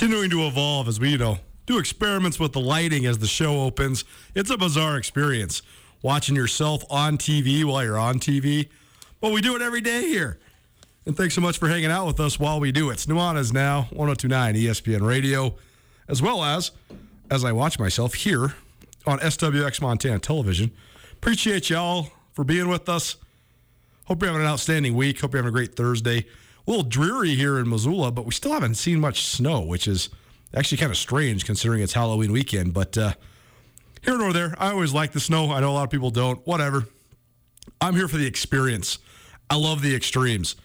Continuing to evolve as we, you know, do experiments with the lighting as the show opens. It's a bizarre experience watching yourself on TV while you're on TV. But we do it every day here. And thanks so much for hanging out with us while we do it. It's is now, 1029 ESPN Radio, as well as as I watch myself here on SWX Montana Television. Appreciate y'all for being with us. Hope you're having an outstanding week. Hope you're having a great Thursday. A little dreary here in Missoula, but we still haven't seen much snow, which is actually kind of strange considering it's Halloween weekend. But uh, here nor there, I always like the snow. I know a lot of people don't. Whatever. I'm here for the experience. I love the extremes.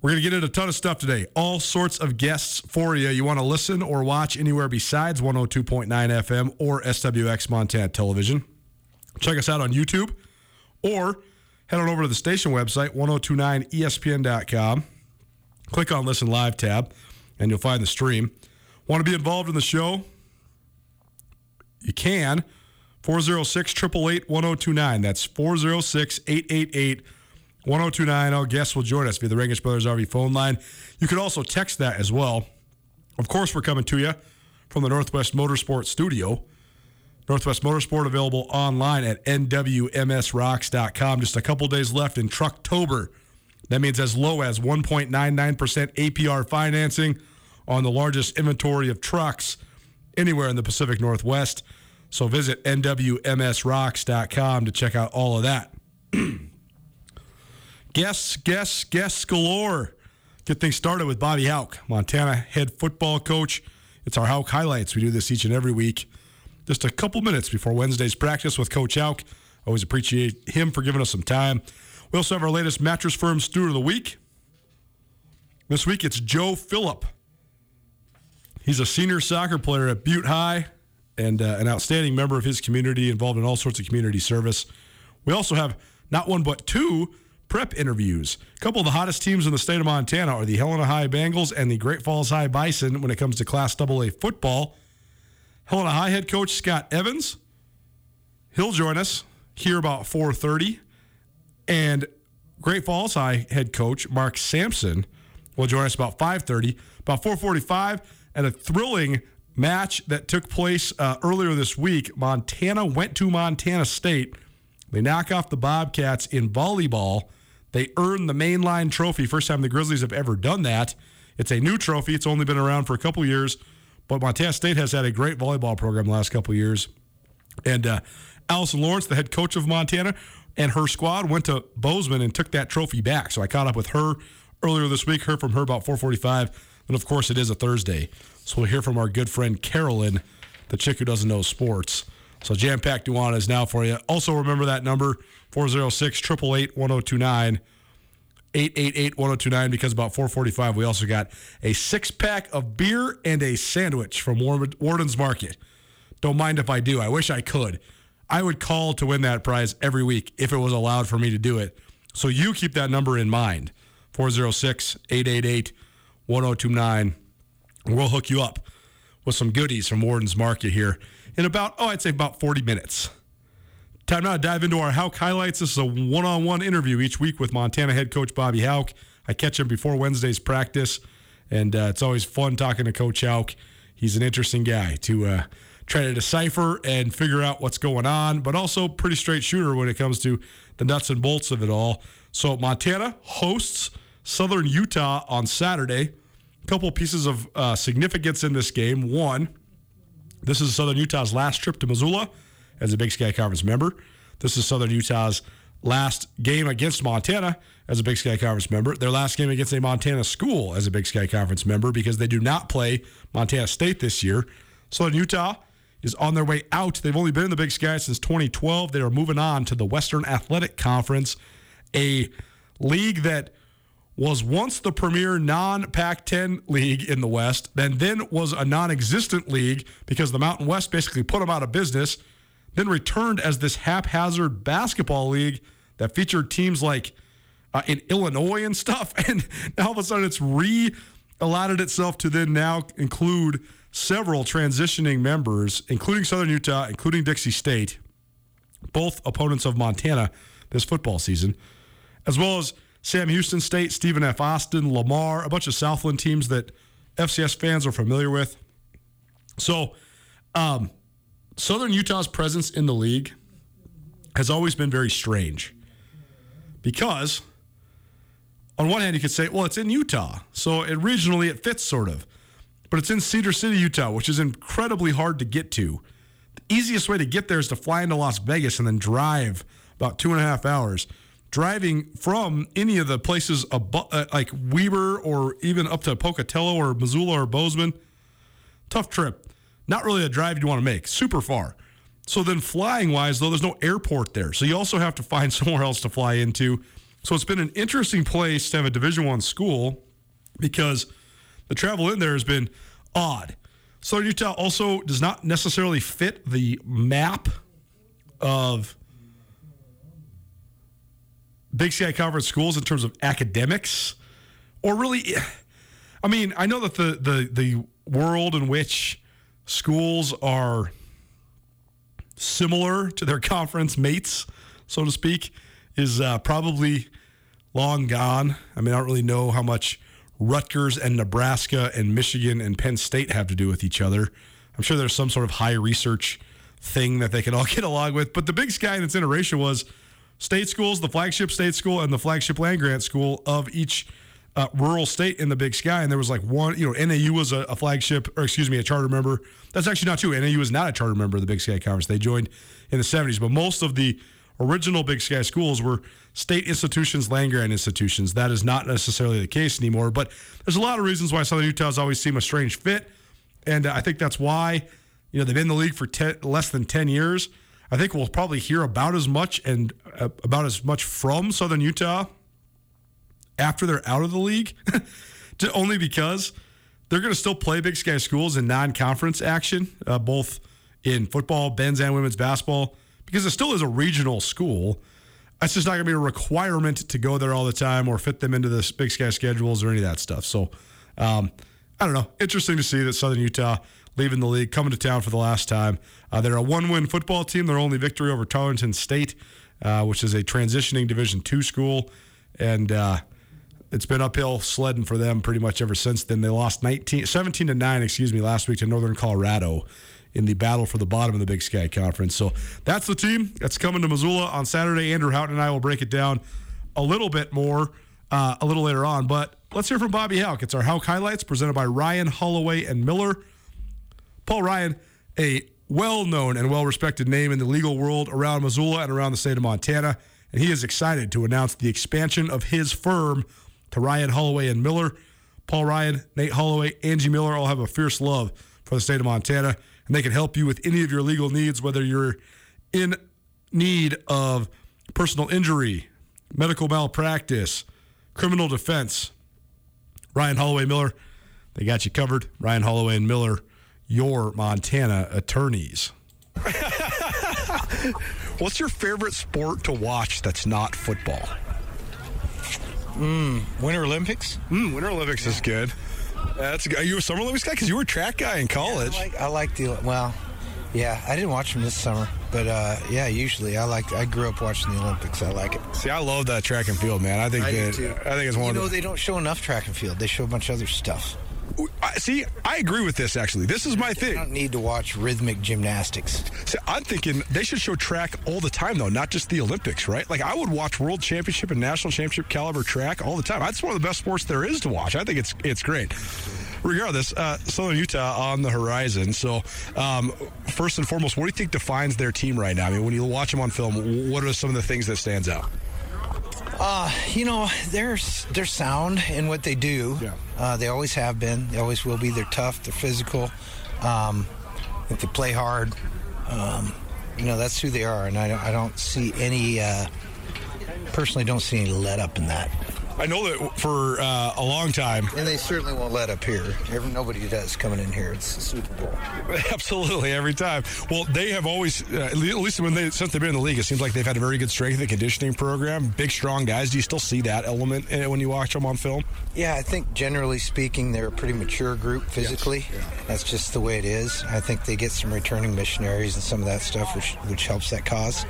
We're going to get into a ton of stuff today. All sorts of guests for you. You want to listen or watch anywhere besides 102.9 FM or SWX Montana Television. Check us out on YouTube or head on over to the station website, 1029ESPN.com. Click on Listen Live tab, and you'll find the stream. Want to be involved in the show? You can. 406 888 1029. That's 406 888 1029. Our guests will join us via the Rangitsch Brothers RV phone line. You can also text that as well. Of course, we're coming to you from the Northwest Motorsports Studio. Northwest Motorsport available online at nwmsrocks.com. Just a couple days left in Trucktober. That means as low as 1.99% APR financing on the largest inventory of trucks anywhere in the Pacific Northwest. So visit nwmsrocks.com to check out all of that. guests, guests, guests galore. Get things started with Bobby Hauck, Montana head football coach. It's our Hauck highlights. We do this each and every week. Just a couple minutes before Wednesday's practice with Coach Hauck. Always appreciate him for giving us some time. We also have our latest mattress firm student of the week. This week it's Joe Phillip. He's a senior soccer player at Butte High and uh, an outstanding member of his community, involved in all sorts of community service. We also have not one but two prep interviews. A couple of the hottest teams in the state of Montana are the Helena High Bengals and the Great Falls High Bison when it comes to Class AA football. Helena High head coach Scott Evans. He'll join us here about 4:30, and Great Falls High head coach Mark Sampson will join us about 5:30. About 4:45, and a thrilling match that took place uh, earlier this week, Montana went to Montana State. They knock off the Bobcats in volleyball. They earn the mainline trophy. First time the Grizzlies have ever done that. It's a new trophy. It's only been around for a couple years, but Montana State has had a great volleyball program the last couple years. And uh, Allison Lawrence, the head coach of Montana, and her squad went to Bozeman and took that trophy back. So I caught up with her earlier this week. Heard from her about 4:45, and of course it is a Thursday, so we'll hear from our good friend Carolyn, the chick who doesn't know sports. So jam packed Nuanez Now for you. Also remember that number 406 888 1029. 888 1029 because about 445 we also got a six pack of beer and a sandwich from Warden's Market. Don't mind if I do. I wish I could. I would call to win that prize every week if it was allowed for me to do it. So you keep that number in mind 406 888 1029. We'll hook you up with some goodies from Warden's Market here in about, oh, I'd say about 40 minutes. Time now to dive into our Hauck highlights. This is a one on one interview each week with Montana head coach Bobby Hauck. I catch him before Wednesday's practice, and uh, it's always fun talking to Coach Hauck. He's an interesting guy to uh, try to decipher and figure out what's going on, but also pretty straight shooter when it comes to the nuts and bolts of it all. So, Montana hosts Southern Utah on Saturday. A couple pieces of uh, significance in this game. One, this is Southern Utah's last trip to Missoula as a Big Sky Conference member. This is Southern Utah's last game against Montana as a Big Sky Conference member. Their last game against a Montana school as a Big Sky Conference member because they do not play Montana State this year. Southern Utah is on their way out. They've only been in the Big Sky since 2012. They are moving on to the Western Athletic Conference, a league that was once the premier non Pac 10 league in the West, then then was a non existent league because the Mountain West basically put them out of business then returned as this haphazard basketball league that featured teams like uh, in Illinois and stuff. And now all of a sudden it's re allotted itself to then now include several transitioning members, including Southern Utah, including Dixie State, both opponents of Montana this football season, as well as Sam Houston State, Stephen F. Austin, Lamar, a bunch of Southland teams that FCS fans are familiar with. So, um, Southern Utah's presence in the league has always been very strange because on one hand you could say well it's in utah. So it regionally it fits sort of. But it's in cedar city utah which is incredibly hard to get to. The easiest way to get there is to fly into las vegas and then drive about two and a half hours. Driving from any of the places above, uh, like weber or even up to pocatello or missoula or bozeman tough trip not really a drive you want to make, super far. So then flying wise, though, there's no airport there. So you also have to find somewhere else to fly into. So it's been an interesting place to have a Division One school because the travel in there has been odd. Southern Utah also does not necessarily fit the map of Big Sky Conference schools in terms of academics, or really, I mean, I know that the the the world in which schools are similar to their conference mates, so to speak, is uh, probably long gone. I mean, I don't really know how much Rutgers and Nebraska and Michigan and Penn State have to do with each other. I'm sure there's some sort of high research thing that they can all get along with. But the big sky in its iteration was state schools, the flagship state school, and the flagship land grant school of each uh, rural state in the Big Sky, and there was like one. You know, NAU was a, a, flagship, or excuse me, a charter member. That's actually not true. NAU is not a charter member of the Big Sky Conference. They joined in the '70s, but most of the original Big Sky schools were state institutions, land grant institutions. That is not necessarily the case anymore. But there's a lot of reasons why Southern Utah has always seemed a strange fit, and I think that's why you know they've been in the league for ten, less than ten years. I think we'll probably hear about as much and uh, about as much from Southern Utah after they're out of the league, only because they're going to still play Big Sky schools in non-conference action, uh, both in football, men's and women's basketball, because it still is a regional school. That's just not going to be a requirement to go there all the time or fit them into the Big Sky schedules or any of that stuff. So, um, I don't know. Interesting to see that Southern Utah leaving the league, coming to town for the last time. Uh, they're a one-win football team. Their only victory over Tarleton State, uh, which is a transitioning Division two school, and uh, it's been uphill sledding for them pretty much ever since then. They lost 19, 17 to nine, excuse me, last week to Northern Colorado in the battle for the bottom of the Big Sky Conference. So that's the team that's coming to Missoula on Saturday. Andrew Houghton and I will break it down a little bit more uh, a little later on. But let's hear from Bobby Hauck. It's our Hauck highlights presented by Ryan Holloway and Miller. Paul Ryan, a well known and well respected name in the legal world around Missoula and around the state of Montana. And he is excited to announce the expansion of his firm to Ryan Holloway and Miller. Paul Ryan, Nate Holloway, Angie Miller all have a fierce love for the state of Montana, and they can help you with any of your legal needs, whether you're in need of personal injury, medical malpractice, criminal defense. Ryan Holloway Miller, they got you covered. Ryan Holloway and Miller, your Montana attorneys. What's your favorite sport to watch that's not football? Winter Olympics. Mm, Winter Olympics is good. That's. Are you a Summer Olympics guy? Because you were a track guy in college. I like, I like the well, yeah. I didn't watch them this summer, but uh, yeah, usually I like. I grew up watching the Olympics. I like it. See, I love that track and field, man. I think that I think it's one You know, of the. they don't show enough track and field. They show a bunch of other stuff. I- See, I agree with this. Actually, this is my I thing. don't need to watch rhythmic gymnastics. See, I'm thinking they should show track all the time, though, not just the Olympics, right? Like I would watch World Championship and National Championship caliber track all the time. That's one of the best sports there is to watch. I think it's it's great. Regardless, uh, Southern Utah on the horizon. So, um, first and foremost, what do you think defines their team right now? I mean, when you watch them on film, what are some of the things that stands out? You know, they're they're sound in what they do. Yeah. Uh, they always have been. They always will be. They're tough. They're physical. Um, I think they play hard. Um, you know, that's who they are, and I don't, I don't see any. Uh, personally, don't see any let up in that. I know that for uh, a long time, And they certainly won't let up here. Nobody does coming in here. It's the Super Bowl. Absolutely, every time. Well, they have always, uh, at least when they since they've been in the league, it seems like they've had a very good strength and conditioning program. Big, strong guys. Do you still see that element in it when you watch them on film? Yeah, I think generally speaking, they're a pretty mature group physically. That's just the way it is. I think they get some returning missionaries and some of that stuff, which which helps that cause.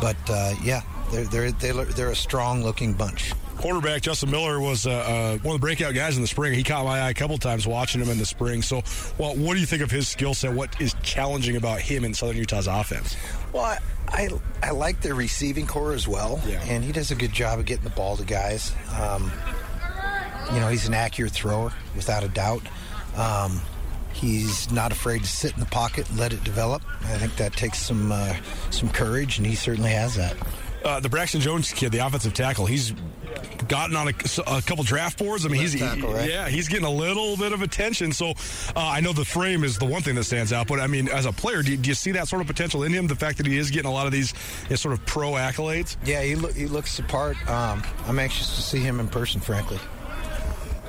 But uh, yeah, they're they're they're, they're a strong looking bunch. Quarterback Justin Miller was uh, uh, one of the breakout guys in the spring. He caught my eye a couple times watching him in the spring. So, well, what do you think of his skill set? What is challenging about him in Southern Utah's offense? Well, I, I I like their receiving corps as well, Yeah. and he does a good job of getting the ball to guys. Um, you know, he's an accurate thrower without a doubt. Um, he's not afraid to sit in the pocket and let it develop. I think that takes some uh, some courage, and he certainly has that. Uh, the Braxton Jones kid, the offensive tackle, he's gotten on a, a couple draft boards. I mean, he's tackle, right? yeah, he's getting a little bit of attention. So uh, I know the frame is the one thing that stands out, but I mean, as a player, do you, do you see that sort of potential in him? The fact that he is getting a lot of these you know, sort of pro accolades. Yeah, he, look, he looks the part. Um, I'm anxious to see him in person, frankly.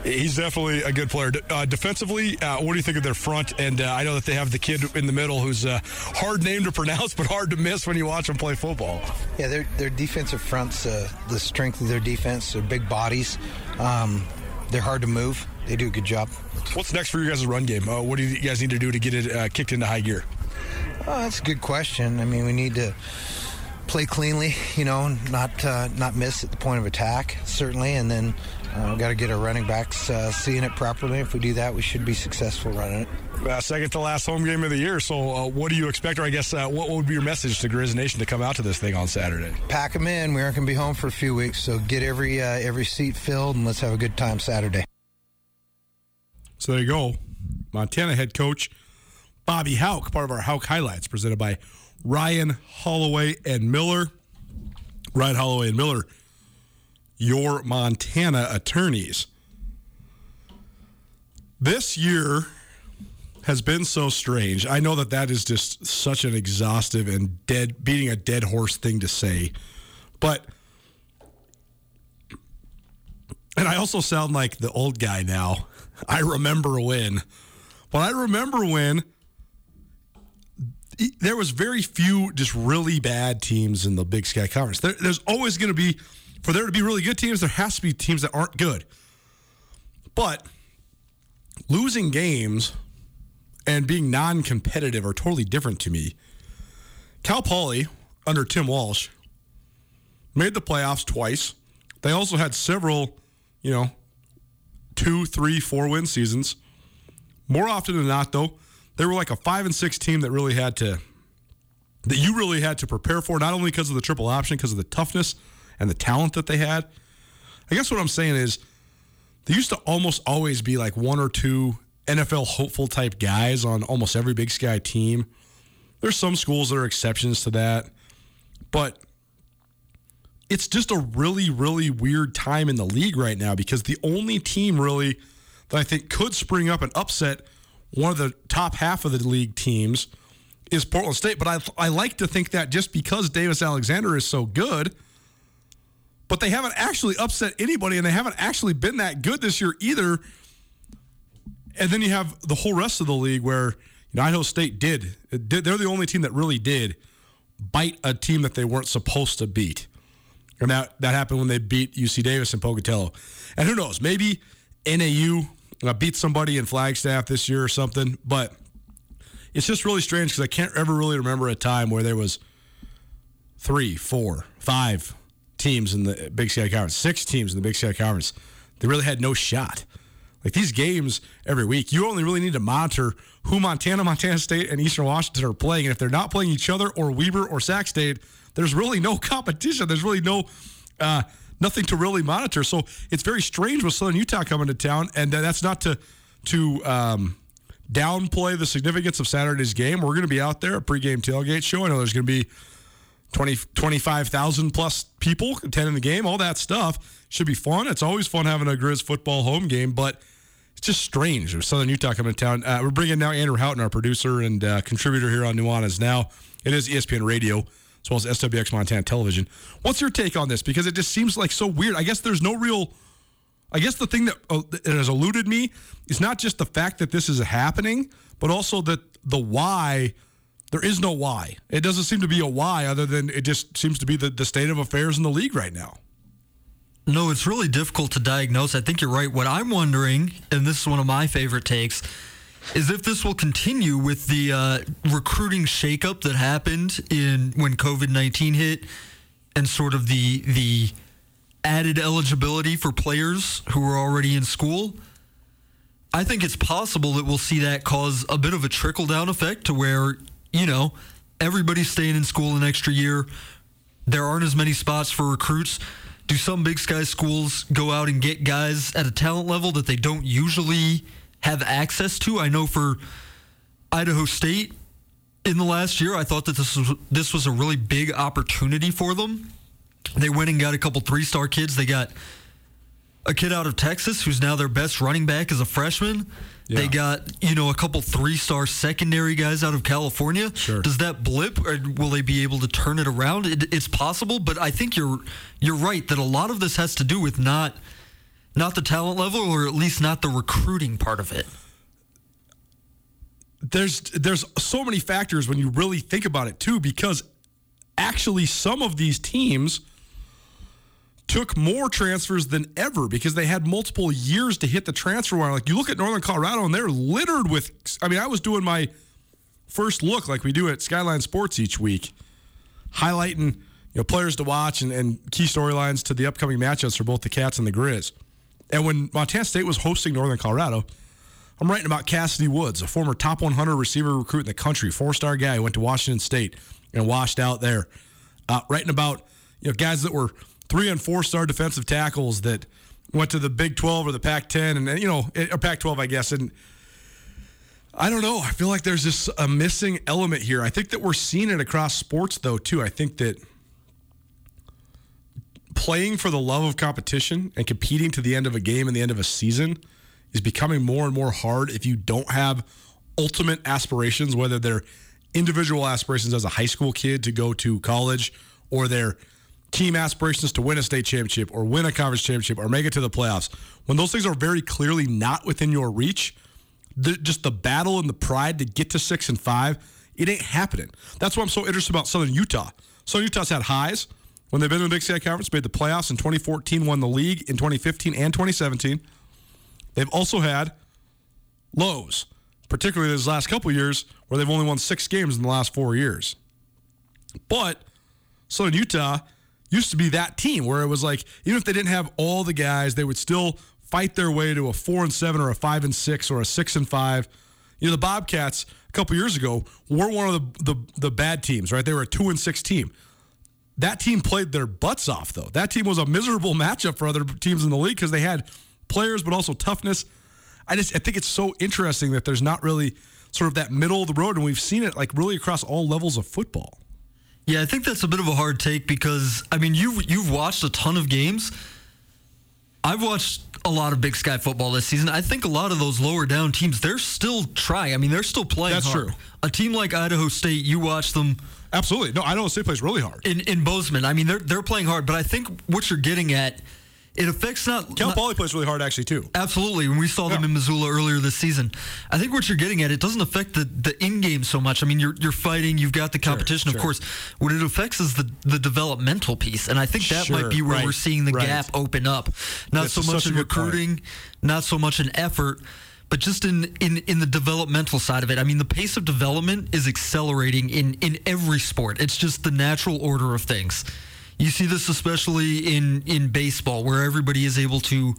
He's definitely a good player. Uh, defensively, uh, what do you think of their front? And uh, I know that they have the kid in the middle who's a hard name to pronounce, but hard to miss when you watch him play football. Yeah, their their defensive fronts, uh, the strength of their defense, their big bodies. Um, they're hard to move. They do a good job. What's next for you guys' run game? Uh, what do you guys need to do to get it uh, kicked into high gear? Oh, that's a good question. I mean, we need to play cleanly, you know, not uh, not miss at the point of attack, certainly, and then uh, we've got to get our running backs uh, seeing it properly. If we do that, we should be successful running it. Uh, second to last home game of the year. So, uh, what do you expect, or I guess, uh, what would be your message to Grizz Nation to come out to this thing on Saturday? Pack them in. We aren't going to be home for a few weeks, so get every uh, every seat filled and let's have a good time Saturday. So there you go. Montana head coach Bobby Hauck, part of our Hauck highlights, presented by Ryan Holloway and Miller. Ryan Holloway and Miller, your Montana attorneys. This year has been so strange. I know that that is just such an exhaustive and dead, beating a dead horse thing to say, but and I also sound like the old guy now. I remember when, but I remember when there was very few just really bad teams in the Big Sky Conference. There, there's always going to be, for there to be really good teams, there has to be teams that aren't good. But losing games and being non-competitive are totally different to me. Cal Poly under Tim Walsh made the playoffs twice. They also had several, you know, two, three, four win seasons. More often than not, though, they were like a five and six team that really had to that you really had to prepare for, not only because of the triple option, because of the toughness and the talent that they had. I guess what I'm saying is there used to almost always be like one or two NFL hopeful type guys on almost every Big Sky team. There's some schools that are exceptions to that, but it's just a really, really weird time in the league right now because the only team really that I think could spring up and upset one of the top half of the league teams is Portland State. But I, I like to think that just because Davis Alexander is so good, but they haven't actually upset anybody and they haven't actually been that good this year either. And then you have the whole rest of the league where you know, Idaho State did. They're the only team that really did bite a team that they weren't supposed to beat. And that, that happened when they beat UC Davis and Pocatello. And who knows, maybe NAU uh, beat somebody in Flagstaff this year or something. But it's just really strange because I can't ever really remember a time where there was three, four, five teams in the Big Sky Conference, six teams in the Big Sky Conference. They really had no shot. Like these games every week, you only really need to monitor who Montana, Montana State, and Eastern Washington are playing. And if they're not playing each other or Weber or Sac State, there's really no competition. There's really no uh, nothing to really monitor. So it's very strange with Southern Utah coming to town, and that's not to to um, downplay the significance of Saturday's game. We're going to be out there a pregame tailgate show. I know there's going to be 20, 25,000 plus people attending the game. All that stuff should be fun. It's always fun having a Grizz football home game, but it's just strange. Southern Utah coming to town. Uh, we're bringing now Andrew Houghton, our producer and uh, contributor here on Nuanez Now. It is ESPN Radio as well as SWX Montana Television. What's your take on this? Because it just seems like so weird. I guess there's no real. I guess the thing that, uh, has eluded me is not just the fact that this is happening, but also that the why. There is no why. It doesn't seem to be a why other than it just seems to be the, the state of affairs in the league right now. No, it's really difficult to diagnose. I think you're right. What I'm wondering, and this is one of my favorite takes, is if this will continue with the uh, recruiting shakeup that happened in when COVID nineteen hit, and sort of the the added eligibility for players who are already in school. I think it's possible that we'll see that cause a bit of a trickle down effect to where you know everybody's staying in school an extra year. There aren't as many spots for recruits do some Big Sky schools go out and get guys at a talent level that they don't usually have access to? I know for Idaho State in the last year, I thought that this was this was a really big opportunity for them. They went and got a couple three star kids. They got a kid out of Texas who's now their best running back as a freshman. Yeah. They got, you know, a couple three star secondary guys out of California. Sure. Does that blip or will they be able to turn it around? It, it's possible, but I think you're you're right that a lot of this has to do with not not the talent level or at least not the recruiting part of it. There's there's so many factors when you really think about it too because actually some of these teams took more transfers than ever because they had multiple years to hit the transfer wire. Like you look at Northern Colorado and they're littered with. I mean, I was doing my first look like we do at Skyline Sports each week, highlighting you know players to watch and, and key storylines to the upcoming matchups for both the Cats and the Grizz. And when Montana State was hosting Northern Colorado, I'm writing about Cassidy Woods, a former top 100 receiver recruit in the country, four-star guy who went to Washington State and washed out there. Uh, writing about you know guys that were three and four star defensive tackles that went to the Big 12 or the Pac 10 and, you know, or Pac 12, I guess. And I don't know. I feel like there's just a missing element here. I think that we're seeing it across sports, though, too. I think that playing for the love of competition and competing to the end of a game and the end of a season is becoming more and more hard if you don't have ultimate aspirations, whether they're individual aspirations as a high school kid to go to college or they're team aspirations to win a state championship or win a conference championship or make it to the playoffs, when those things are very clearly not within your reach, the, just the battle and the pride to get to six and five, it ain't happening. That's why I'm so interested about Southern Utah. Southern Utah's had highs when they've been in the Big Sky Conference, made the playoffs in 2014, won the league in 2015 and 2017. They've also had lows. particularly these last couple years where they've only won six games in the last four years. But Southern Utah used to be that team where it was like even if they didn't have all the guys, they would still fight their way to a four and seven or a five and six or a six and five. You know, the Bobcats a couple years ago were one of the, the the bad teams, right? They were a two and six team. That team played their butts off, though. That team was a miserable matchup for other teams in the league because they had players, but also toughness. I just I think it's so interesting that there's not really sort of that middle of the road, and we've seen it like really across all levels of football. Yeah, I think that's a bit of a hard take because I mean you've you've watched a ton of games. I've watched a lot of Big Sky football this season. I think a lot of those lower down teams, they're still trying. I mean, they're still playing That's hard. true. A team like Idaho State, you watch them Absolutely. No, Idaho State plays really hard. in, in Bozeman. I mean, they're they're playing hard, but I think what you're getting at, it affects not, Cal not Poly plays really hard actually too. Absolutely. When we saw them in Missoula earlier this season, I think what you're getting at, it doesn't affect the, the in game so much. I mean, you're you're fighting, you've got the competition, sure. of course. What it affects is the, the developmental piece. And I think that Sure, might be where right, we're seeing the right. gap open up. Not That's so much in good point. recruiting, not so much in effort. But just in, in, in the developmental side of it, I mean, the pace of development is accelerating in, in every sport. It's just the natural order of things. You see this especially in, in baseball, where everybody is able to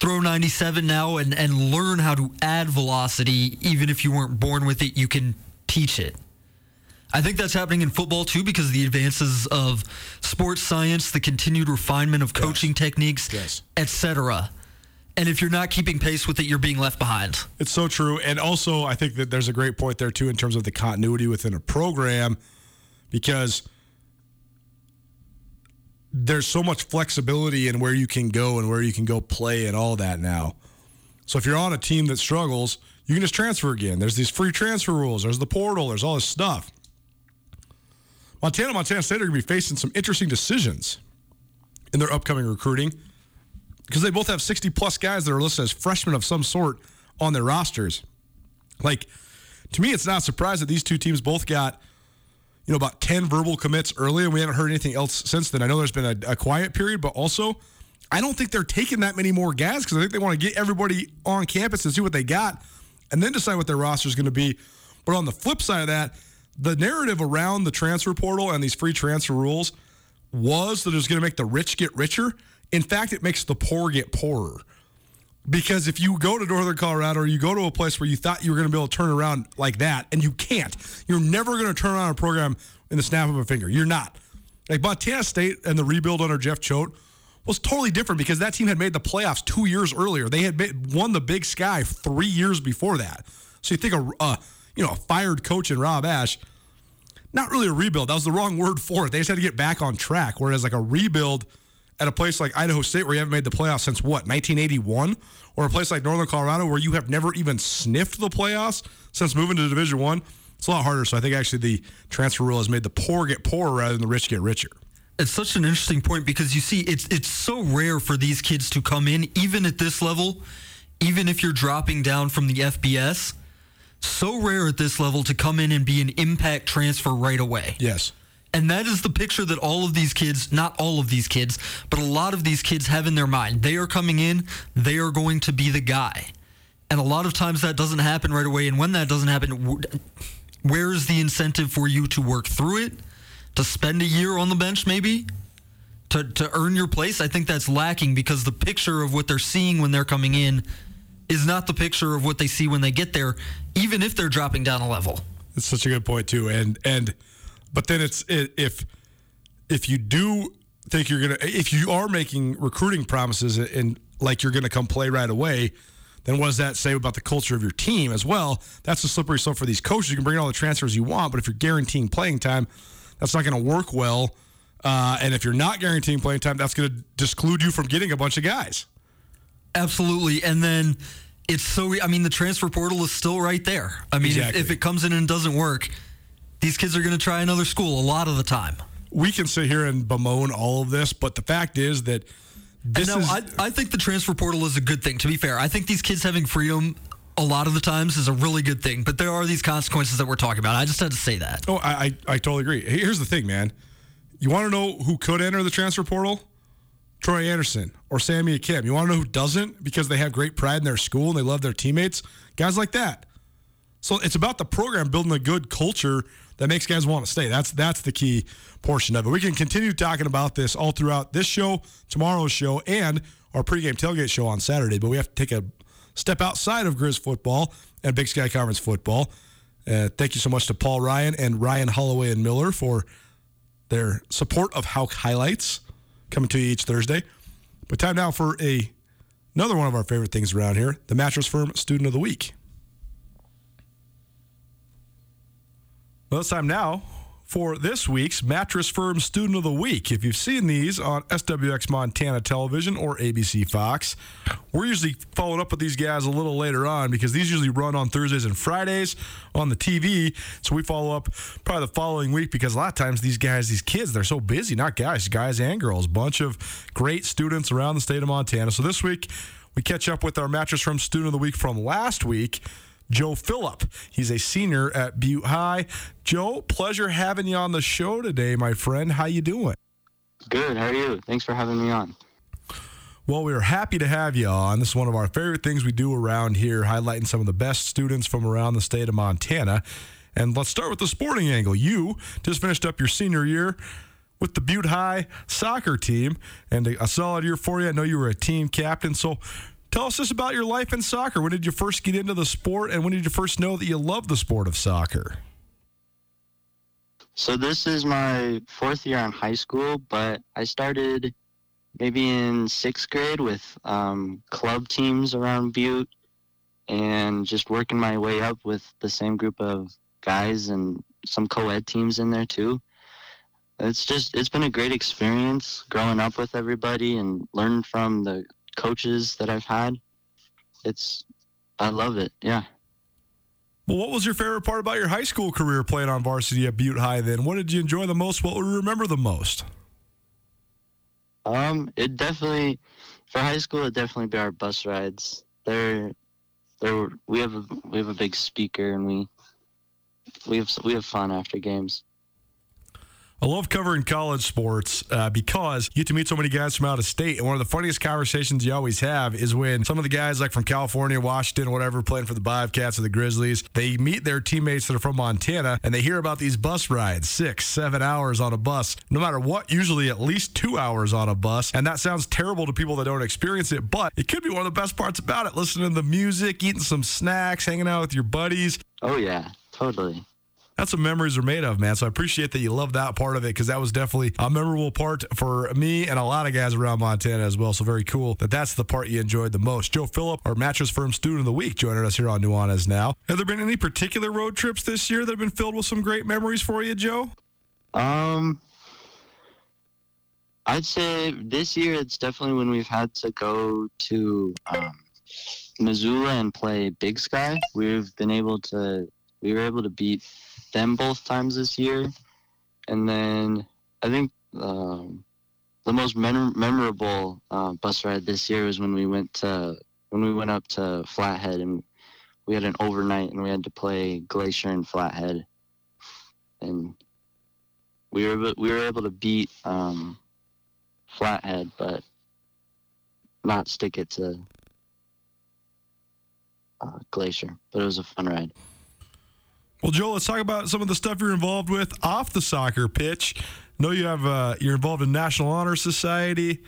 throw 97 now and, and learn how to add velocity even if you weren't born with it you can teach it i think that's happening in football too because of the advances of sports science the continued refinement of coaching techniques Yes. etc and if you're not keeping pace with it you're being left behind It's so true. And also, I think that there's a great point there, too, in terms of the continuity within a program because there's so much flexibility in where you can go and where you can go play and all that now. So if you're on a team that struggles, you can just transfer again. There's these free transfer rules, there's the portal, there's all this stuff. Montana, Montana State are going to be facing some interesting decisions in their upcoming recruiting because they both have 60 plus guys that are listed as freshmen of some sort on their rosters. Like, to me, it's not surprised that these two teams both got, you know, about 10 verbal commits early, and we haven't heard anything else since then. I know there's been a, a quiet period, but also, I don't think they're taking that many more guys because I think they want to get everybody on campus and see what they got and then decide what their roster is going to be. But on the flip side of that, the narrative around the transfer portal and these free transfer rules was that it was going to make the rich get richer. In fact, it makes the poor get poorer. Because if you go to Northern Colorado or you go to a place where you thought you were going to be able to turn around like that, and you can't, you're never going to turn around a program in the snap of a finger. You're not. Like Montana State and the rebuild under Jeff Choate was totally different because that team had made the playoffs two years earlier. They had won the Big Sky three years before that. So you think a you know a fired coach in Rob Ash, not really a rebuild. That was the wrong word for it. They just had to get back on track. Whereas like a rebuild at a place like Idaho State where you haven't made the playoffs since what 1981, or a place like Northern Colorado where you have never even sniffed the playoffs since moving to Division One, it's a lot harder. So I think actually the transfer rule has made the poor get poorer rather than the rich get richer. it's such an interesting point because you see it's it's so rare for these kids to come in even at this level even if you're dropping down from the FBS so rare at this level to come in and be an impact transfer right away Yes. And that is the picture that all of these kids not all of these kids but a lot of these kids have in their mind. They are coming in they are going to be the guy. And a lot of times that doesn't happen right away. And when that doesn't happen where is the incentive for you to work through it? To spend a year on the bench maybe? To, to earn your place? I think that's lacking because the picture of what they're seeing when they're coming in is not the picture of what they see when they get there even if they're dropping down a level. It's such a good point too, and and but then it's i if if you do think you're gonna if you are making recruiting promises and like you're gonna come play right away, then what does that say about the culture of your team as well? That's a slippery slope for these coaches. You can bring in all the transfers you want, but if you're guaranteeing playing time, that's not going to work well. Uh, and if you're not guaranteeing playing time, that's going to disclude you from getting a bunch of guys. Absolutely. And then it's so, I mean, the transfer portal is still right there. I mean, if, if it comes in and doesn't work, these kids are going to try another school a lot of the time. We can sit here and bemoan all of this, but the fact is that this is I, I think the transfer portal is a good thing, to be fair. I think these kids having freedom a lot of the times is a really good thing, but there are these consequences that we're talking about. I just had to say that. Oh, I, I, I totally agree. Here's the thing, man. You want to know who could enter the transfer portal? Troy Andersen or Sammy Kim. You want to know who doesn't because they have great pride in their school and they love their teammates? Guys like that. So it's about the program building a good culture that makes guys want to stay. That's that's the key portion of it. We can continue talking about this all throughout this show, tomorrow's show, and our pregame tailgate show on Saturday. But we have to take a step outside of Grizz football and Big Sky Conference football. Uh, thank you so much to Paul Ryan and Ryan Holloway and Miller for their support of Hauck Highlights coming to you each Thursday. But time now for a another one of our favorite things around here, the Mattress Firm Student of the Week. Well, it's time now for this week's Mattress Firm Student of the Week. If you've seen these on SWX Montana Television or ABC Fox, we're usually following up with these guys a little later on because these usually run on Thursdays and Fridays on the TV. So we follow up probably the following week because a lot of times these guys, these kids, they're so busy, not guys, guys and girls. Bunch of great students around the state of Montana. So this week, we catch up with our Mattress Firm Student of the Week from last week. Joe Phillip. He's a senior at Butte High. Joe, pleasure having you on the show today, my friend. How you doing? Good. How are you? Thanks for having me on. Well, we are happy to have you on. This is one of our favorite things we do around here, highlighting some of the best students from around the state of Montana. And let's start with the sporting angle. You just finished up your senior year with the Butte High soccer team, and a solid year for you. I know you were a team captain. So Tell us just about your life in soccer. When did you first get into the sport, and when did you first know that you love the sport of soccer? So this is my fourth year in high school, but I started maybe in sixth grade with um, club teams around Butte, and just working my way up with the same group of guys and some co-ed teams in there too. It's just it's been a great experience growing up with everybody and learning from the coaches that I've had. It's I love it. Yeah. Well, what was your favorite part about your high school career playing on varsity at Butte High then? What did you enjoy the most? What would you remember the most? Um, it definitely for high school it definitely be our bus rides. They're they're we have a we have a big speaker and we we have we have fun after games. I love covering college sports uh, because you get to meet so many guys from out of state. And one of the funniest conversations you always have is when some of the guys, like from California, Washington, whatever, playing for the Bobcats or the Grizzlies, they meet their teammates that are from Montana and they hear about these bus rides six, seven hours on a bus, no matter what, usually at least two hours on a bus. And that sounds terrible to people that don't experience it, but it could be one of the best parts about it listening to the music, eating some snacks, hanging out with your buddies. Oh, yeah, totally that's what memories are made of, man. So I appreciate that you love that part of it because that was definitely a memorable part for me and a lot of guys around Montana as well. So very cool that that's the part you enjoyed the most. Joe Phillip, our mattress firm student of the week, joining us here on Nuanez Now. Have there been any particular road trips this year that have been filled with some great memories for you, Joe? Um, I'd say this year it's definitely when we've had to go to um, Missoula and play Big Sky. We've been able to we were able to beat them both times this year. And then I think um, the most mem- memorable uh, bus ride this year was when we went to when we went up to Flathead and we had an overnight and we had to play Glacier and Flathead, and we were we were able to beat um, Flathead, but not stick it to uh, Glacier. But it was a fun ride. Well, Joel, let's talk about some of the stuff you're involved with off the soccer pitch. I know you have uh, you're involved in National Honor Society,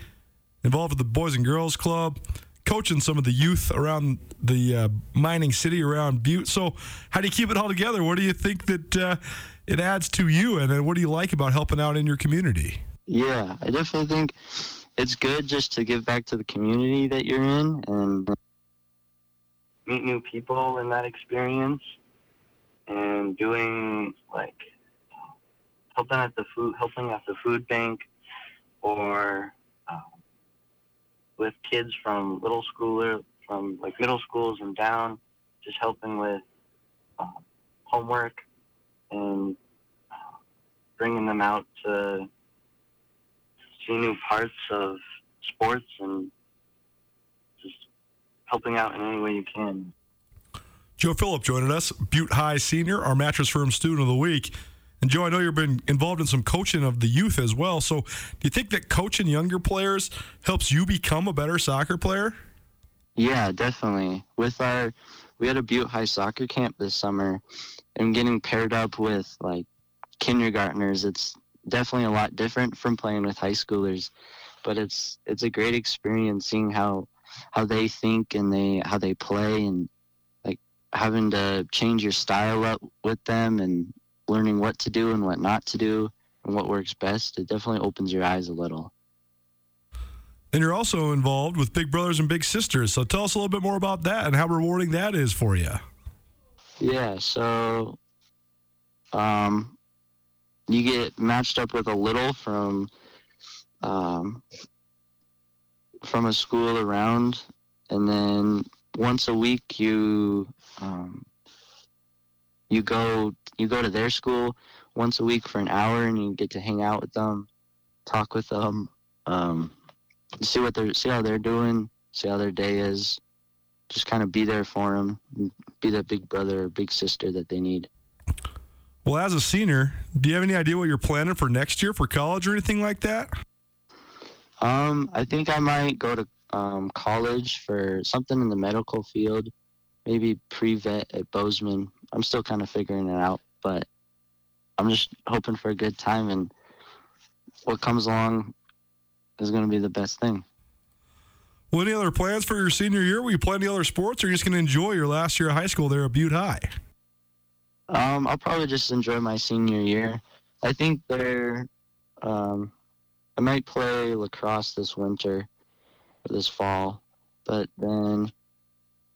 involved with the Boys and Girls Club, coaching some of the youth around the uh, mining city around Butte. So, how do you keep it all together? What do you think that uh, it adds to you, and what do you like about helping out in your community? Yeah, I definitely think it's good just to give back to the community that you're in and meet new people in that experience and doing like helping at the food helping at the food bank or um, with kids from little schooler from like middle schools and down just helping with um, homework and uh, bringing them out to see new parts of sports and just helping out in any way you can. Joe Phillip joining us, Butte High senior, our mattress firm student of the week. And Joe, I know you've been involved in some coaching of the youth as well. So, do you think that coaching younger players helps you become a better soccer player? Yeah, definitely. With our we had a Butte High soccer camp this summer, and getting paired up with like kindergartners, it's definitely a lot different from playing with high schoolers, but it's it's a great experience seeing how how they think and they how they play and having to change your style up with them and learning what to do and what not to do and what works best. It definitely opens your eyes a little. And you're also involved with Big Brothers and Big Sisters. So tell us a little bit more about that and how rewarding that is for you. Yeah, so um, you get matched up with a little from um, from a school around, and then once a week you um, you go you go to their school once a week for an hour, and you get to hang out with them, talk with them, um, see what they're see how they're doing, see how their day is, just kind of be there for them, be that big brother or big sister that they need. Well, as a senior, do you have any idea what you're planning for next year for college or anything like that? Um, I think I might go to um, college for something in the medical field, maybe pre-vet at Bozeman. I'm still kind of figuring it out, but I'm just hoping for a good time, and what comes along is going to be the best thing. Well, any other plans for your senior year? Will you play any other sports, or are you just going to enjoy your last year of high school there at Butte High? Um, I'll probably just enjoy my senior year. I think there, um, I might play lacrosse this winter or this fall, but then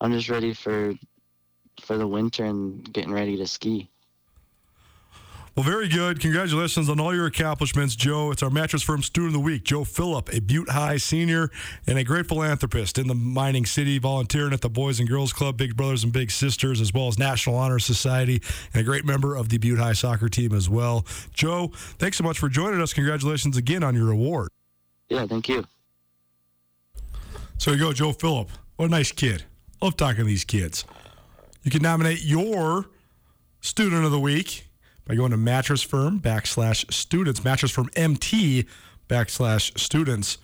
I'm just ready for for the winter and getting ready to ski. Well, very good. Congratulations on all your accomplishments, Joe. It's our Mattress Firm Student of the Week, Joe Phillip, a Butte High senior and a great philanthropist in the mining city, volunteering at the Boys and Girls Club, Big Brothers and Big Sisters, as well as National Honor Society, and a great member of the Butte High soccer team as well. Joe, thanks so much for joining us. Congratulations again on your award. Yeah, thank you. So you go, Joe Phillip. What a nice kid. Love talking to these kids. You can nominate your Student of the Week by going to Mattress Firm backslash students, Mattress Firm MT backslash students,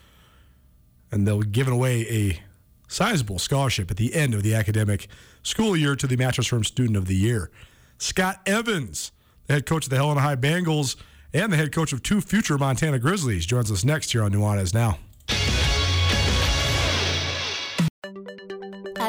and they'll give away a sizable scholarship at the end of the academic school year to the Mattress Firm Student of the Year. Scott Evans, the head coach of the Helena High Bengals and the head coach of two future Montana Grizzlies, joins us next here on Nuanez Now.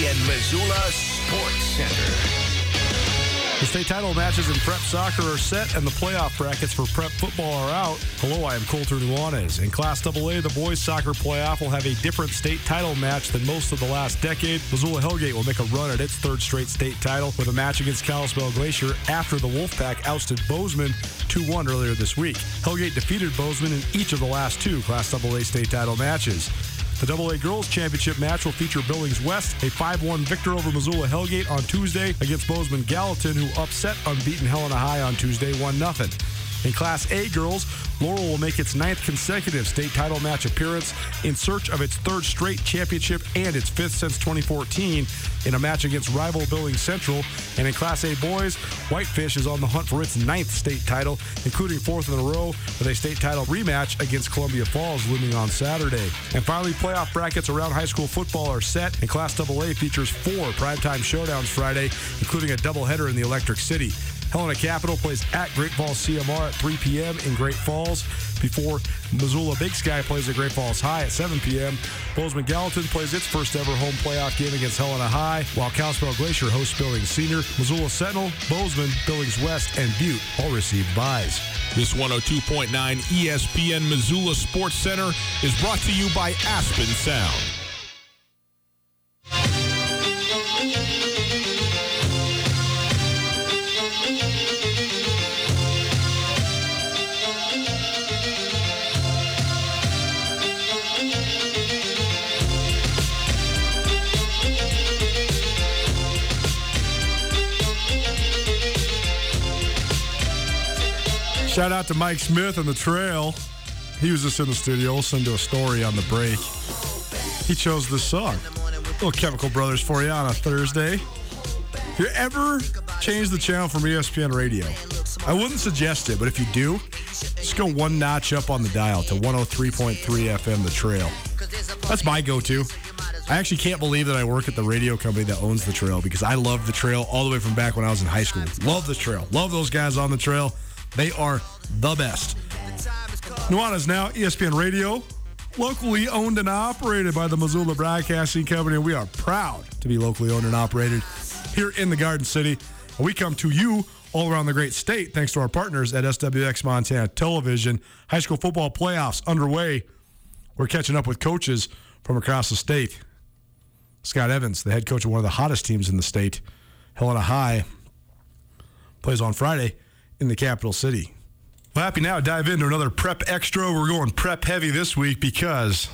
ESPN Missoula Sports Center. The state title matches in prep soccer are set and the playoff brackets for prep football are out. Hello, I am Colter Nuanez. In Class AA, the boys soccer playoff will have a different state title match than most of the last decade. Missoula Hellgate will make a run at its third straight state title with a match against Kalispell Glacier after the Wolfpack ousted Bozeman 2-1 earlier this week. Hellgate defeated Bozeman in each of the last two Class AA state title matches. The AA Girls Championship match will feature Billings West, a 5-1 victor over Missoula Hellgate on Tuesday against Bozeman Gallatin, who upset unbeaten Helena High on Tuesday 1-0. In Class A girls, Laurel will make its ninth consecutive state title match appearance in search of its third straight championship and its fifth since 2014 in a match against rival Billings Central. And in Class A boys, Whitefish is on the hunt for its ninth state title, including fourth in a row with a state title rematch against Columbia Falls looming on Saturday. And finally, playoff brackets around high school football are set, and Class AA features four primetime showdowns Friday, including a doubleheader in the Electric City. Helena Capital plays at Great Falls CMR at 3 p.m. in Great Falls before Missoula Big Sky plays at Great Falls High at 7 p.m. Bozeman Gallatin plays its first ever home playoff game against Helena High, while Kalispell Glacier hosts Billings Senior. Missoula Sentinel, Bozeman, Billings West, and Butte all receive byes. This 102.9 ESPN Missoula Sports Center is brought to you by Aspen Sound. Shout out to Mike Smith on the trail. He was just in the studio listening to a story on the break. He chose this song. Little Chemical Brothers for you on a Thursday. If you ever change the channel from ESPN radio, I wouldn't suggest it, but if you do, just go one notch up on the dial to 103.3 FM The Trail. That's my go to. I actually can't believe that I work at the radio company that owns the trail because I love the trail all the way from back when I was in high school. Love the trail. Love those guys on the trail. They are the best. Nuanez now ESPN Radio, locally owned and operated by the Missoula Broadcasting Company. We are proud to be locally owned and operated here in the Garden City. We come to you all around the great state thanks to our partners at SWX Montana Television. High school football playoffs underway. We're catching up with coaches from across the state. Scott Evans, the head coach of one of the hottest teams in the state, Helena High, plays on Friday in the capital city. Well, happy now dive into another prep extra. We're going prep heavy this week because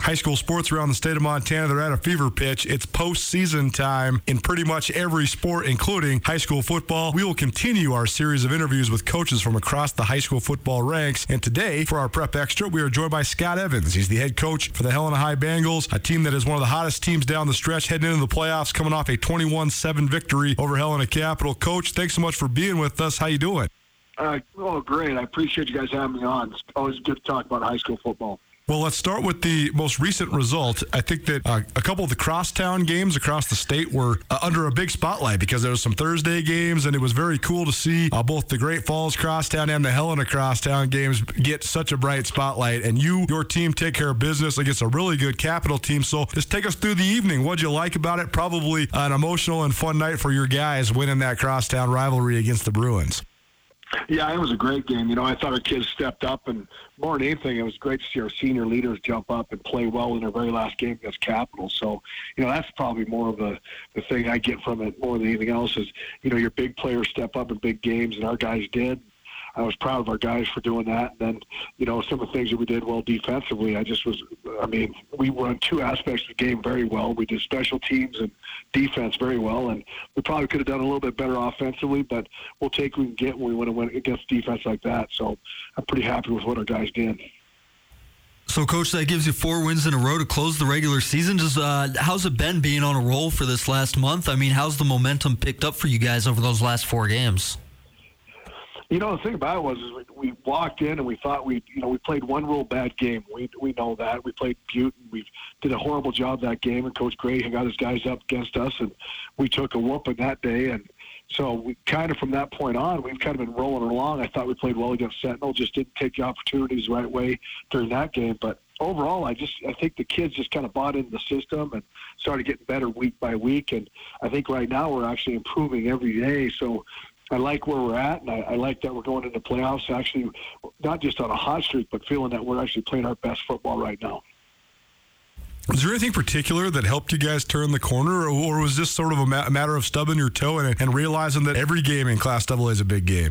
high school sports around the state of Montana, they're at a fever pitch. It's postseason time in pretty much every sport, including high school football. We will continue our series of interviews with coaches from across the high school football ranks. And today, for our prep extra, we are joined by Scott Evans. He's the head coach for the Helena High Bengals, a team that is one of the hottest teams down the stretch heading into the playoffs, coming off a 21-7 victory over Helena Capital. Coach, thanks so much for being with us. How you doing? Uh, oh, great. I appreciate you guys having me on. It's always good to talk about high school football. Well, let's start with the most recent result. I think that uh, a couple of the crosstown games across the state were uh, under a big spotlight because there was some Thursday games, and it was very cool to see uh, both the Great Falls crosstown and the Helena crosstown games get such a bright spotlight. And you, your team, take care of business against a really good capital team. So just take us through the evening. What'd you like about it? Probably an emotional and fun night for your guys winning that crosstown rivalry against the Bruins. Yeah, it was a great game. You know, I thought our kids stepped up, and more than anything, it was great to see our senior leaders jump up and play well in their very last game against Capital. So, you know, that's probably more of the the thing I get from it more than anything else is, you know, your big players step up in big games, and our guys did. I was proud of our guys for doing that. And then, you know, some of the things that we did well defensively, I just was, I mean, we run two aspects of the game very well. We did special teams and defense very well. And we probably could have done a little bit better offensively, but we'll take what we can get when we want to win against defense like that. So I'm pretty happy with what our guys did. So, coach, that gives you four wins in a row to close the regular season. Just uh, how's it been being on a roll for this last month? I mean, how's the momentum picked up for you guys over those last four games? You know, the thing about it was is we, we walked in and we thought we, you know, we played one real bad game. We we know that we played Butte and we did a horrible job that game. And Coach Gray got his guys up against us, and we took a whooping that day. And so we kind of from that point on, we've kind of been rolling along. I thought we played well against Sentinel, just didn't take the opportunities the right way during that game. But overall, I just I think the kids just kind of bought into the system and started getting better week by week. And I think right now we're actually improving every day. So I like where we're at, and I, I like that we're going into playoffs. Actually, not just on a hot streak, but feeling that we're actually playing our best football right now. Was there anything particular that helped you guys turn the corner, or, or was this sort of a, ma- matter of stubbing your toe and, and realizing that every game in Class AA is a big game?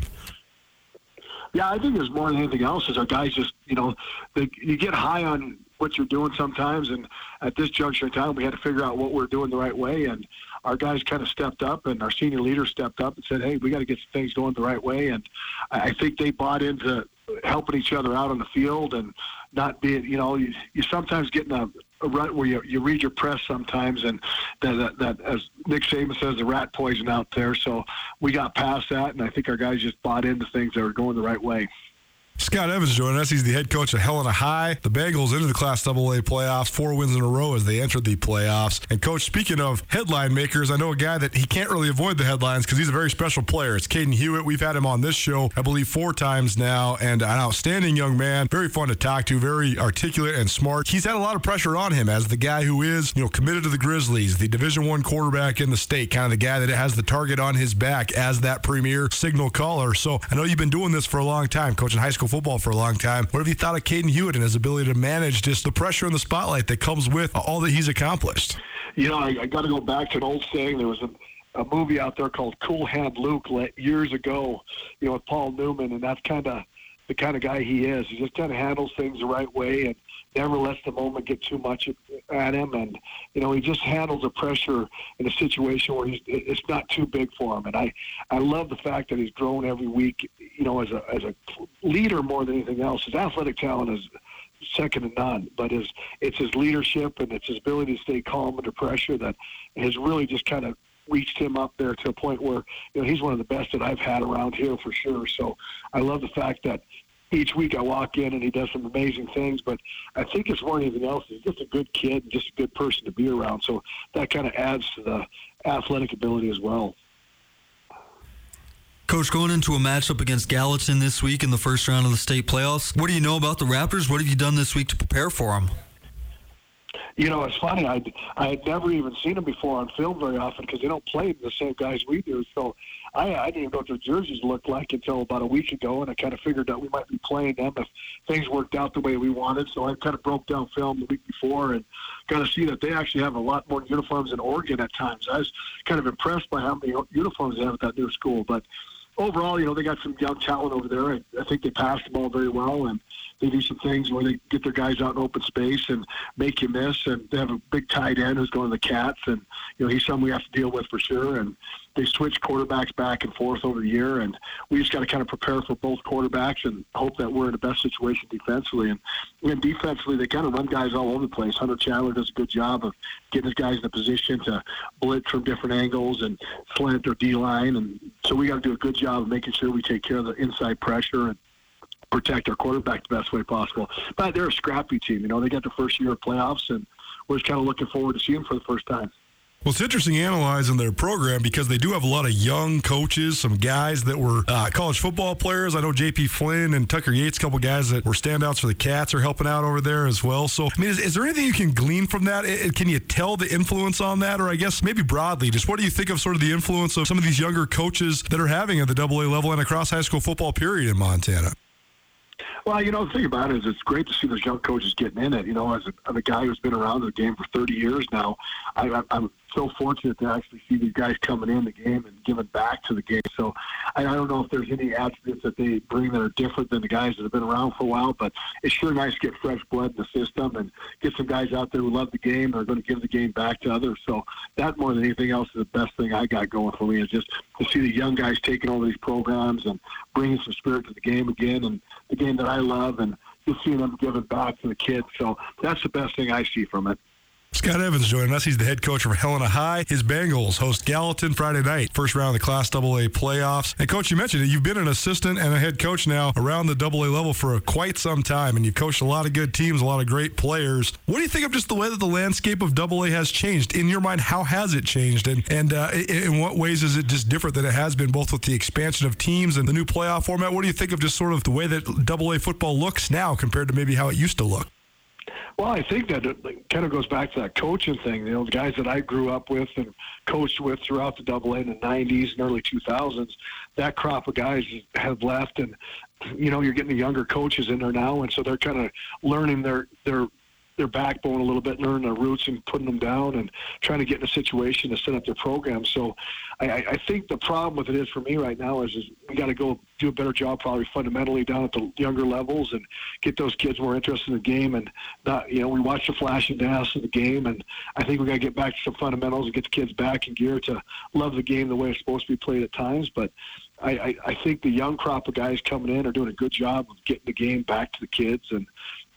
Yeah, I think there's more than anything else. Is our guys just you know, they, you get high on what you're doing sometimes, and at this juncture in time, we had to figure out what we're doing the right way, and our guys kind of stepped up and our senior leaders stepped up and said, hey, we got to get things going the right way. And I think they bought into helping each other out on the field and not being, you know, you, you sometimes get in a, a rut where you, you read your press sometimes and that, that, that, as Nick Saban says, the rat poison out there. So we got past that, and I think our guys just bought into things that were going the right way. Scott Evans joining us. He's the head coach of Helena High. The Bengals into the Class AA playoffs, four wins in a row as they entered the playoffs. And coach, speaking of headline makers, I know a guy that he can't really avoid the headlines because he's a very special player. It's Kaden Huot. We've had him on this show, I believe, four times now, and an outstanding young man. Very fun to talk to, very articulate and smart. He's had a lot of pressure on him as the guy who is, you know, committed to the Grizzlies, the Division One quarterback in the state, kind of the guy that has the target on his back as that premier signal caller. So I know you've been doing this for a long time, coaching high school football for a long time. What have you thought of Kaden Huot and his ability to manage just the pressure and the spotlight that comes with all that he's accomplished? You know, I, I got to go back to an old saying. There was a, a movie out there called Cool Hand Luke years ago, you know, with Paul Newman, and that's kind of the kind of guy he is. He just kind of handles things the right way and never lets the moment get too much at him. And you know, he just handles the pressure in a situation where he's it's not too big for him. And I I love the fact that he's grown every week. You know, as a as a leader more than anything else. His athletic talent is second to none. But his it's his leadership and it's his ability to stay calm under pressure that has really just kind of reached him up there to a point where you know he's one of the best that I've had around here for sure. So I love the fact that each week I walk in and he does some amazing things. But I think it's more than anything else. He's just a good kid and just a good person to be around. So that kind of adds to the athletic ability as well. Coach, going into a matchup against Gallatin this week in the first round of the state playoffs, what do you know about the Raptors? What have you done this week to prepare for them? You know, it's funny. I I had never even seen them before on film very often because they don't play the same guys we do. So I, I didn't even know what their jerseys looked like until about a week ago, and I kind of figured that we might be playing them if things worked out the way we wanted. So I kind of broke down film the week before and got to see that they actually have a lot more uniforms than Oregon at times. I was kind of impressed by how many uniforms they have at that new school, but overall, you know, they got some young talent over there. I, I think they pass the ball very well, and they do some things where they get their guys out in open space and make you miss. And they have a big tight end who's going to the Cats, and you know he's something we have to deal with for sure. And they switch quarterbacks back and forth over the year, and we just got to kind of prepare for both quarterbacks and hope that we're in the best situation defensively. And, and defensively, they kind of run guys all over the place. Hunter Chandler does a good job of getting his guys in a position to blitz from different angles and slant or D line, and so we got to do a good job of making sure we take care of the inside pressure and protect our quarterback the best way possible. But they're a scrappy team. You know, they got the first year of playoffs, and we're just kind of looking forward to seeing them for the first time. Well, it's interesting analyzing their program because they do have a lot of young coaches, some guys that were uh, college football players. I know J.P. Flynn and Tucker Yates, a couple guys that were standouts for the Cats, are helping out over there as well. So, I mean, is, is there anything you can glean from that? Can you tell the influence on that, or I guess maybe broadly, just what do you think of sort of the influence of some of these younger coaches that are having at the Double A level and across high school football period in Montana? Well, you know, the thing about it is it's great to see those young coaches getting in it. You know, as a, as a guy who's been around the game for 30 years now, I, I'm so fortunate to actually see these guys coming in the game and giving back to the game. So I, I don't know if there's any attributes that they bring that are different than the guys that have been around for a while, but it's sure nice to get fresh blood in the system and get some guys out there who love the game and are going to give the game back to others. So that more than anything else is the best thing I got going for me is just to see the young guys taking over these programs and bringing some spirit to the game again and the game that I love and just seeing them give it back to the kids. So that's the best thing I see from it. Scott Evans joining us. He's the head coach of Helena High. His Bengals host Gallatin Friday night, first round of the Class AA playoffs. And coach, you mentioned it. You've been an assistant and a head coach now around the AA level for quite some time, and you've coached a lot of good teams, a lot of great players. What do you think of just the way that the landscape of AA has changed? In your mind, how has it changed, and and uh, in what ways is it just different than it has been, both with the expansion of teams and the new playoff format? What do you think of just sort of the way that AA football looks now compared to maybe how it used to look? Well, I think that it kind of goes back to that coaching thing. You know, the guys that I grew up with and coached with throughout the Double A in the '90s and early 2000s, that crop of guys have left, and you know, you're getting the younger coaches in there now, and so they're kind of learning their their their backbone a little bit, learning their roots and putting them down and trying to get in a situation to set up their program. So I, I think the problem with it is for me right now is, is we got to go do a better job probably fundamentally down at the younger levels and get those kids more interested in the game and not, you know, we watch the flash and dash of the game and I think we got to get back to some fundamentals and get the kids back in gear to love the game the way it's supposed to be played at times. But I, I, I think the young crop of guys coming in are doing a good job of getting the game back to the kids and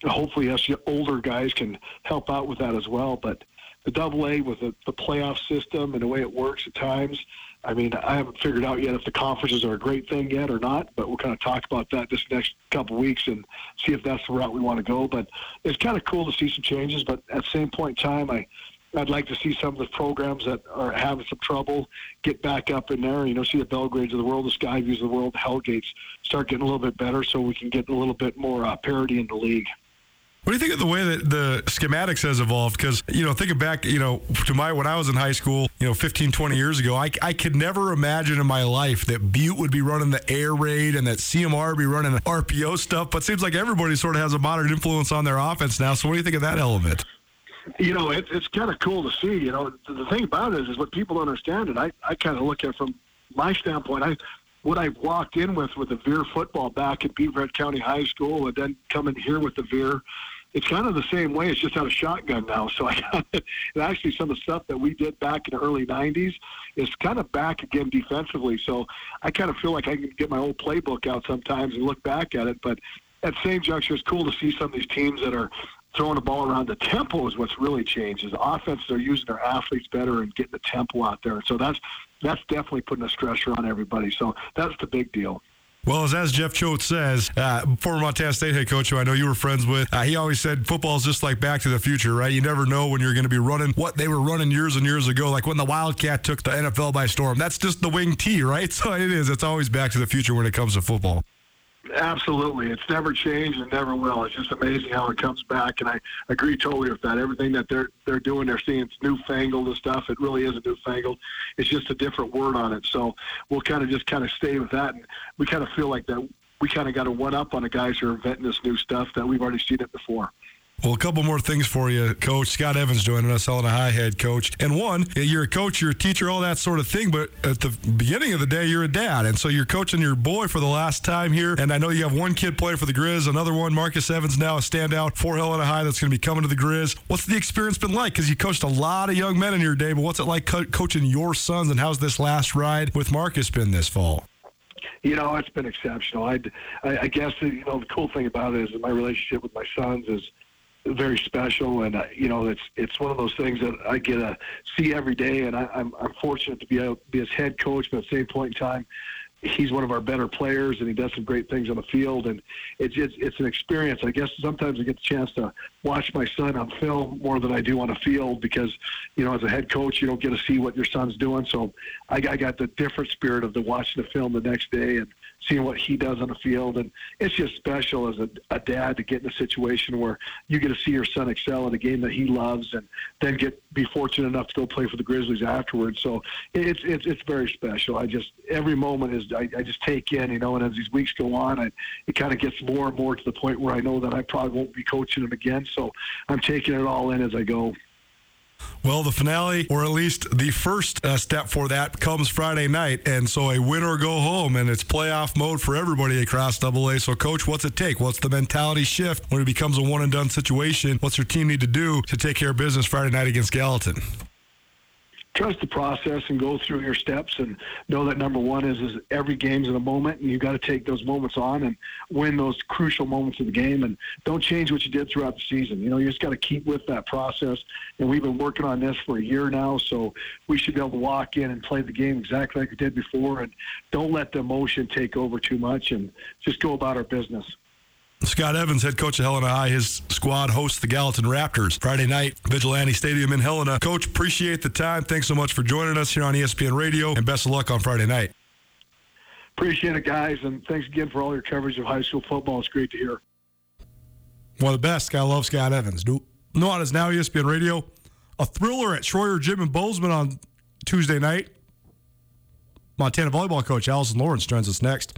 hopefully us older guys can help out with that as well. But the double A with the, the playoff system and the way it works at times, I mean, I haven't figured out yet if the conferences are a great thing yet or not, but we'll kind of talk about that this next couple weeks and see if that's the route we want to go. But it's kind of cool to see some changes, but at the same point in time, I, I'd like to see some of the programs that are having some trouble get back up in there. You know, see the Belgrades of the world, the Skyviews of the world, the Hellgates start getting a little bit better so we can get a little bit more uh, parity in the league. What do you think of the way that the schematics has evolved? Because, you know, thinking back, you know, to my, when I was in high school, you know, 15, 20 years ago, I, I could never imagine in my life that Butte would be running the air raid and that CMR would be running RPO stuff. But seems like everybody sort of has a modern influence on their offense now. So what do you think of that element? You know, it, it's kind of cool to see. You know, the thing about it is, is what people understand, and I, I kind of look at it from my standpoint. I what I walked in with with the Veer football back at Beaverhead County High School, and then coming here with the Veer, it's kind of the same way. It's just out of shotgun now. So I got and actually some of the stuff that we did back in the early '90s is kind of back again defensively. So I kind of feel like I can get my old playbook out sometimes and look back at it. But at the same juncture, it's cool to see some of these teams that are throwing the ball around. The tempo is what's really changed. Is the offense they're using their athletes better and getting the tempo out there. So that's that's definitely putting a stressor on everybody. So that's the big deal. Well, as, as Jeff Choate says, uh, former Montana State head coach, who I know you were friends with, uh, he always said football is just like Back to the Future, right? You never know when you're going to be running what they were running years and years ago, like when the Wildcat took the NFL by storm. That's just the wing T, right? So it is. It's always Back to the Future when it comes to football. Absolutely. It's never changed and never will. It's just amazing how it comes back. And I agree totally with that. Everything that they're they're doing, they're seeing it's newfangled and stuff. It really isn't newfangled. It's just a different word on it. So we'll kind of just kind of stay with that. And we kind of feel like that we kind of got a one up on the guys who are inventing this new stuff that we've already seen it before. Well, a couple more things for you, Coach. Scott Evans joining us, Helena High head coach. And one, you're a coach, you're a teacher, all that sort of thing. But at the beginning of the day, you're a dad. And so you're coaching your boy for the last time here. And I know you have one kid playing for the Grizz, another one, Marcus Evans, now a standout for Helena High that's going to be coming to the Grizz. What's the experience been like? Because you coached a lot of young men in your day, but what's it like co- coaching your sons? And how's this last ride with Marcus been this fall? you know, it's been exceptional. I'd, I, I guess you know the cool thing about it is my relationship with my sons is very special, and uh, you know, it's it's one of those things that I get to see every day, and I, I'm I'm fortunate to be to be his head coach, but at the same point in time, he's one of our better players and he does some great things on the field and it's it's, it's an experience. I guess sometimes i get the chance to watch my son on film more than i do on the field because you know as a head coach you don't get to see what your son's doing. So i, I got the different spirit of the watching the film the next day and seeing what he does on the field and it's just special as a, a dad to get in a situation where you get to see your son excel in a game that he loves and then get be fortunate enough to go play for the grizzlies afterwards so it's it's it's very special i just every moment is I, I just take in, you know, and as these weeks go on, I, it kind of gets more and more to the point where I know that I probably won't be coaching him again. So I'm taking it all in as I go. Well, the finale, or at least the first uh, step for that, comes Friday night, and so a win or go home, and it's playoff mode for everybody across Double A. So, Coach, what's it take? What's the mentality shift when it becomes a one and done situation? What's your team need to do to take care of business Friday night against Gallatin? Trust the process and go through your steps and know that number one is is every game's in a moment and you've got to take those moments on and win those crucial moments of the game and don't change what you did throughout the season. You know, you just got to keep with that process. And we've been working on this for a year now, so we should be able to walk in and play the game exactly like we did before and don't let the emotion take over too much and just go about our business. Scott Evans, head coach of Helena High, his squad hosts the Gallatin Raptors Friday night, Vigilante Stadium in Helena. Coach, appreciate the time. Thanks so much for joining us here on ESPN Radio, and best of luck on Friday night. Appreciate it, guys, and thanks again for all your coverage of high school football. It's great to hear. One of the best. I love Scott Evans. Nuanez Now ESPN Radio. A thriller at Shroyer Gym in Bozeman on Tuesday night. Montana volleyball coach Allison Lawrence joins us next.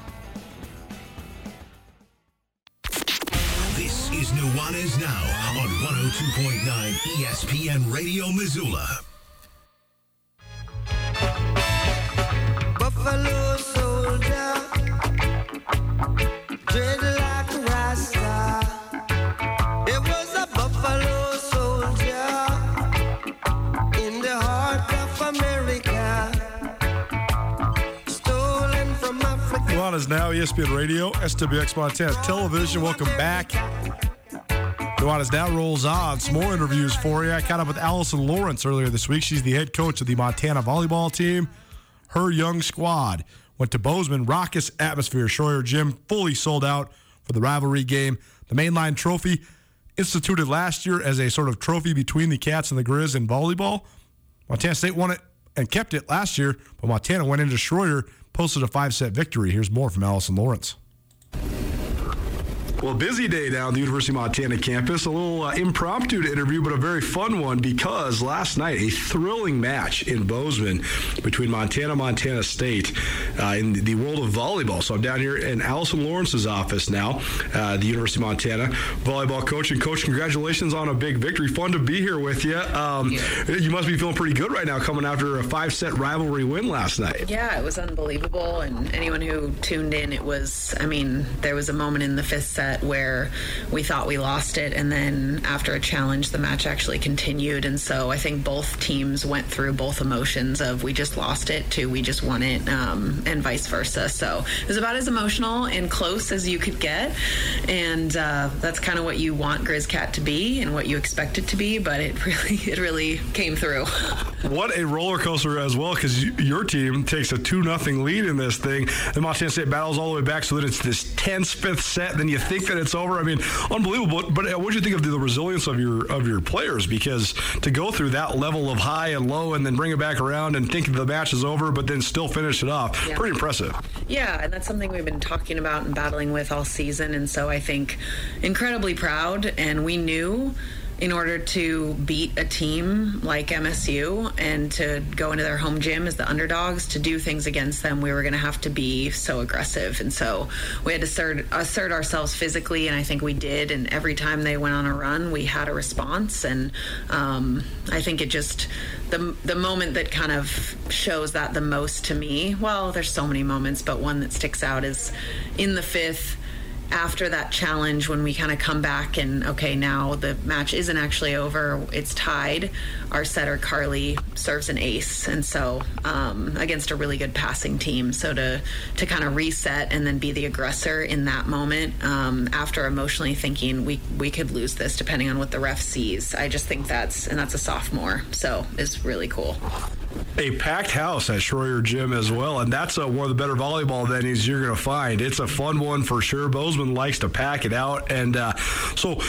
Is Nuanez Now on 102.9 ESPN Radio Missoula. Buffalo soldier, like rasta. It was a buffalo soldier in the heart of America. Stolen from Africa. Nuanez Now, ESPN Radio, SWX Montana Television. Welcome back. Nuanez Now rolls on. Some more interviews for you. I caught up with Allison Lawrence earlier this week. She's the head coach of the Montana volleyball team. Her young squad went to Bozeman. Raucous atmosphere. Shroyer Gym fully sold out for the rivalry game. The mainline trophy instituted last year as a sort of trophy between the Cats and the Grizz in volleyball. Montana State won it and kept it last year, but Montana went into Shroyer, posted a five set victory. Here's more from Allison Lawrence. Well, busy day down the University of Montana campus. A little uh, impromptu interview, but a very fun one because last night a thrilling match in Bozeman between Montana Montana State uh, in the world of volleyball. So I'm down here in Allison Lawrence's office now, uh, the University of Montana volleyball coach. And coach, congratulations on a big victory. Fun to be here with you. Um, you must be feeling pretty good right now, coming after a five-set rivalry win last night. Yeah, it was unbelievable. And anyone who tuned in, it was. I mean, there was a moment in the fifth set where we thought we lost it, and then after a challenge, the match actually continued. And so I think both teams went through both emotions of we just lost it to we just won it, um, and vice versa. So it was about as emotional and close as you could get, and uh, that's kind of what you want GrizzCat to be and what you expect it to be. But it really, it really came through. What a roller coaster as well, because your team takes a two nothing lead in this thing. The Montana State battles all the way back, so that it's this tense fifth set. Then you think that it's over. I mean, unbelievable. But what do you think of the resilience of your of your players? Because to go through that level of high and low, and then bring it back around and think the match is over, but then still finish it off, Yeah. pretty impressive. Yeah, and that's something we've been talking about and battling with all season. And so I think incredibly proud. And we knew in order to beat a team like MSU and to go into their home gym as the underdogs, to do things against them, we were going to have to be so aggressive. And so we had to assert, assert ourselves physically, and I think we did. And every time they went on a run, we had a response. And um, I think it just, the, the moment that kind of shows that the most to me, well, there's so many moments, but one that sticks out is in the fifth after that challenge when we kind of come back and okay now the match isn't actually over it's tied our setter carly serves an ace. And so um, against a really good passing team. So to to kind of reset and then be the aggressor in that moment um, after emotionally thinking we we could lose this depending on what the ref sees. I just think that's and that's a sophomore. So it's really cool. A packed house at Shroyer Gym as well, and that's uh, one of the better volleyball venues you're going to find. It's a fun one for sure. Bozeman likes to pack it out, and uh, so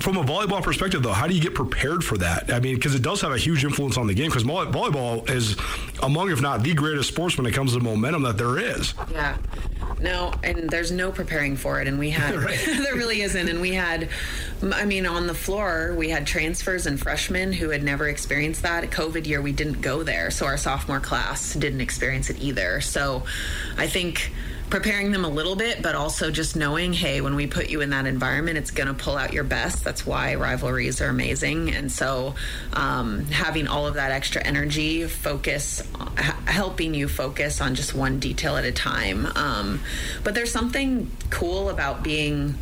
from a volleyball perspective, though, how do you get prepared for that? I mean, because it does have a huge influence on the game. Because volleyball is among, if not the greatest sports when it comes to momentum that there is. Yeah. No, and there's no preparing for it. And we had, there really isn't. And we had, I mean, on the floor, we had transfers and freshmen who had never experienced that. COVID year, we didn't go there. So our sophomore class didn't experience it either. So I think preparing them a little bit, but also just knowing, hey, when we put you in that environment, it's going to pull out your best. That's why rivalries are amazing. And so um, having all of that extra energy, focus, helping you focus on just one detail at a time. Um, but there's something cool about being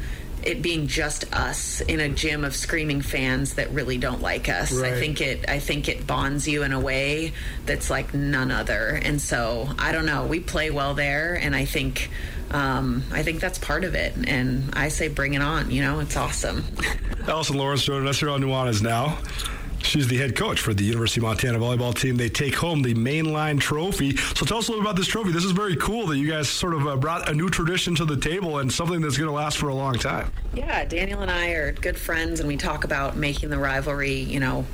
it being just us in a gym of screaming fans that really don't like us. I think it I think it bonds you in a way that's like none other. And so I don't know. We play well there, and I think um, I think that's part of it. And I say bring it on. You know, it's awesome. Allison Lawrence joining us here on Nuanez now. She's the head coach for the University of Montana volleyball team. They take home the mainline trophy. So tell us a little about this trophy. This is very cool that you guys sort of uh, brought a new tradition to the table and something that's going to last for a long time. Yeah, Daniel and I are good friends, and we talk about making the rivalry, you know,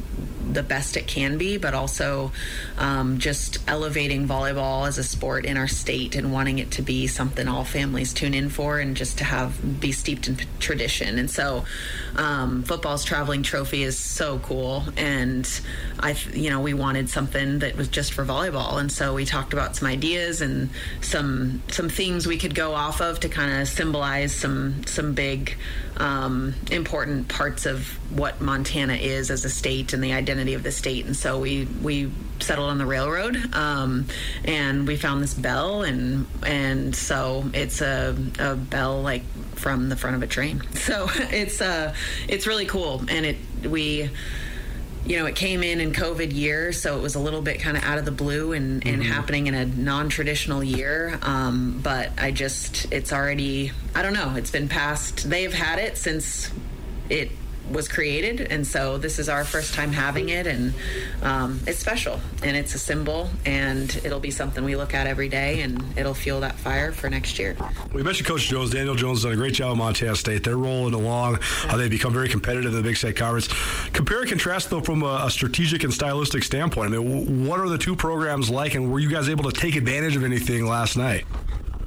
the best it can be, but also um, just elevating volleyball as a sport in our state and wanting it to be something all families tune in for, and just to have be steeped in tradition. And so, um, football's traveling trophy is so cool, and I, you know, we wanted something that was just for volleyball, and so we talked about some ideas and some some themes we could go off of to kind of symbolize some some big um, important parts of what Montana is as a state and the identity of the state. And so we we settled on the railroad, um, and we found this bell, and and so it's a, a bell like from the front of a train. So it's uh it's really cool, and it we you know, it came in in COVID year, so it was a little bit kind of out of the blue and, and happening in a non-traditional year. Um, but I just, it's already, I don't know, it's been passed. They've had it since it was created, and so this is our first time having it, and um, it's special, and it's a symbol, and it'll be something we look at every day, and it'll fuel that fire for next year. We mentioned Coach Jones. Daniel Jones has done a great job at Montana State. They're rolling along. Uh, they've become very competitive in the Big Sky Conference. Compare and contrast, though, from a, a strategic and stylistic standpoint. I mean, w- what are the two programs like, and were you guys able to take advantage of anything last night?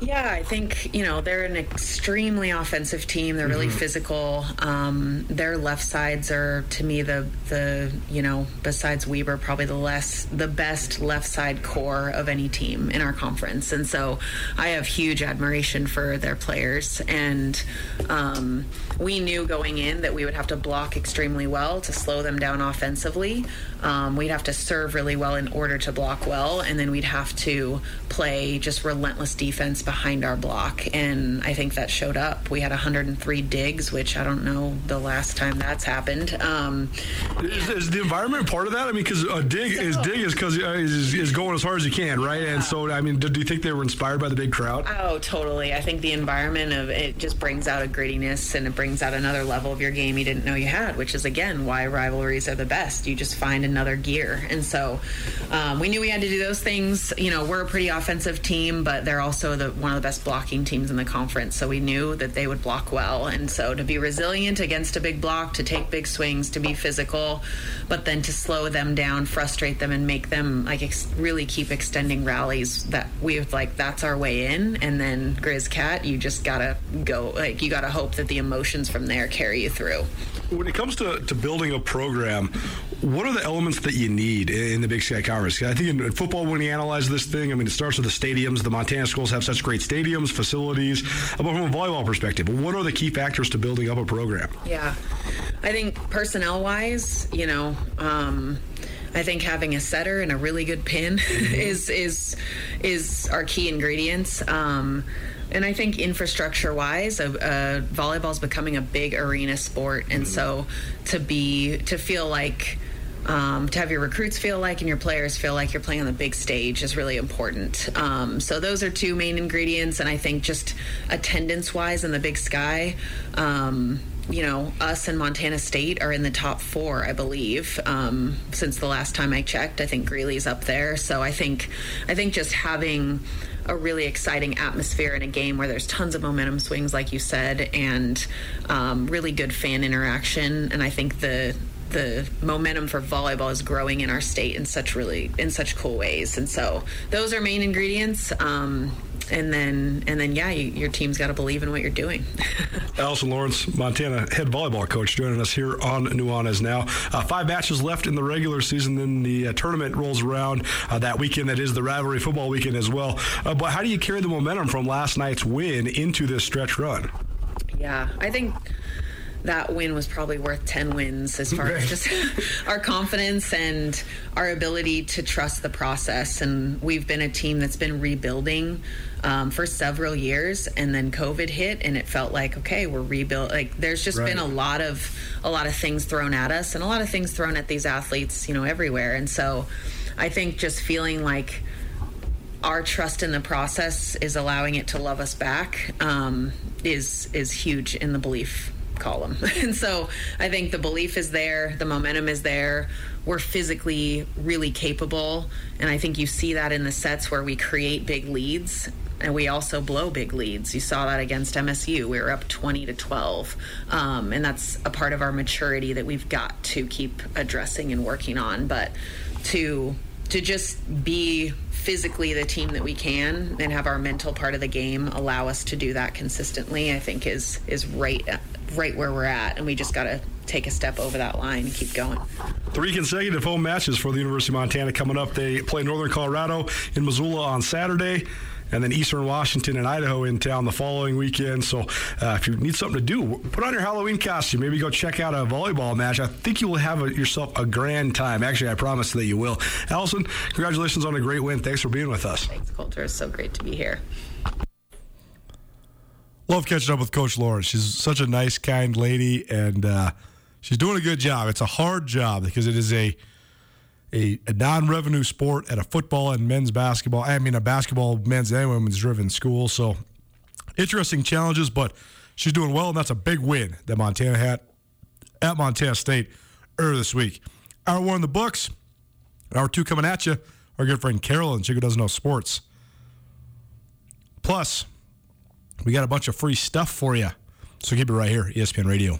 Yeah, I think you know they're an extremely offensive team. They're really Mhm. physical. Um, their left sides are, to me, the the you know besides Weber, probably the less the best left side core of any team in our conference. And so I have huge admiration for their players. And um, we knew going in that we would have to block extremely well to slow them down offensively. Um, we'd have to serve really well in order to block well, and then we'd have to play just relentless defense behind our block. And I think that showed up. We had 103 digs, which I don't know the last time that's happened. Um, Is, is the environment part of that? I mean, because a dig is dig is because uh, is, is going as hard as you can, right? And so, I mean, do, do you think they were inspired by the big crowd? Oh, totally. I think the environment of it just brings out a grittiness and it brings out another level of your game you didn't know you had, which is again why rivalries are the best. You just find another gear, and so um, we knew we had to do those things. You know, we're a pretty offensive team, but they're also the one of the best blocking teams in the conference. So we knew that they would block well, and so to be resilient against a big block, to take big swings, to be physical, but then to slow them down, frustrate them, and make them like ex- really keep extending rallies. That we have like that's our way in, and then Grizz Cat, you just gotta go like you gotta hope that the emotions from there carry you through. When it comes to, to building a program, what are the elements that you need in the Big Sky Conference? I think in, in football, when you analyze this thing, I mean, it starts with the stadiums. The Montana schools have such great stadiums, facilities. But from a volleyball perspective, what are the key factors to building up a program? Yeah. I think personnel wise, you know, um, I think having a setter and a really good pin is is is our key ingredients. Um, and I think infrastructure wise, uh, uh, volleyball is becoming a big arena sport, and so to be to feel like um, to have your recruits feel like and your players feel like you're playing on the big stage is really important. Um, so those are two main ingredients, and I think just attendance wise in the Big Sky. Um, you know, us and Montana State are in the top four, I believe, um, since the last time I checked. I think Greeley's up there, so I think, I think just having a really exciting atmosphere in a game where there's tons of momentum swings, like you said, and um, really good fan interaction, and I think the the momentum for volleyball is growing in our state in such really in such cool ways, and so those are main ingredients. Um, and then and then yeah, you, your team's got to believe in what you're doing. Allison Lawrence, Montana head volleyball coach, joining us here on Nuanez now. Uh, five matches left in the regular season, then the uh, tournament rolls around uh, that weekend. That is the rivalry football weekend as well. Uh, but how do you carry the momentum from last night's win into this stretch run? Yeah, I think that win was probably worth 10 wins as far as just our confidence and our ability to trust the process. And we've been a team that's been rebuilding um, for several years, and then COVID hit, and it felt like, okay, we're rebuild. Like there's just Right. been a lot of a lot of things thrown at us, and a lot of things thrown at these athletes, you know, everywhere. And so, I think just feeling like our trust in the process is allowing it to love us back um, is is huge in the belief column. and so I think the belief is there, the momentum is there. We're physically really capable, and I think you see that in the sets where we create big leads and we also blow big leads. You saw that against MSU. We were up 20 to 12. Um, and that's a part of our maturity that we've got to keep addressing and working on. But to to just be physically the team that we can and have our mental part of the game allow us to do that consistently, I think is is right right where we're at. And we just got to take a step over that line and keep going. Three consecutive home matches for the University of Montana coming up. They play Northern Colorado in Missoula on Saturday. And then Eastern Washington and Idaho in town the following weekend. So, uh, if you need something to do, put on your Halloween costume. Maybe go check out a volleyball match. I think you will have a, yourself a grand time. Actually, I promise that you will. Allison, congratulations on a great win. Thanks for being with us. Thanks, Colter. It's so great to be here. Love catching up with Coach Lawrence. She's such a nice, kind lady, and uh, she's doing a good job. It's a hard job because it is a a, a non-revenue sport at a football and men's basketball. I mean, a basketball men's and women's driven school. So interesting challenges, but she's doing well, and that's a big win that Montana had at Montana State earlier this week. Hour one in the books. Hour two coming at you. Our good friend Carolyn, Chico doesn't know sports. Plus, we got a bunch of free stuff for you. So keep it right here, ESPN Radio.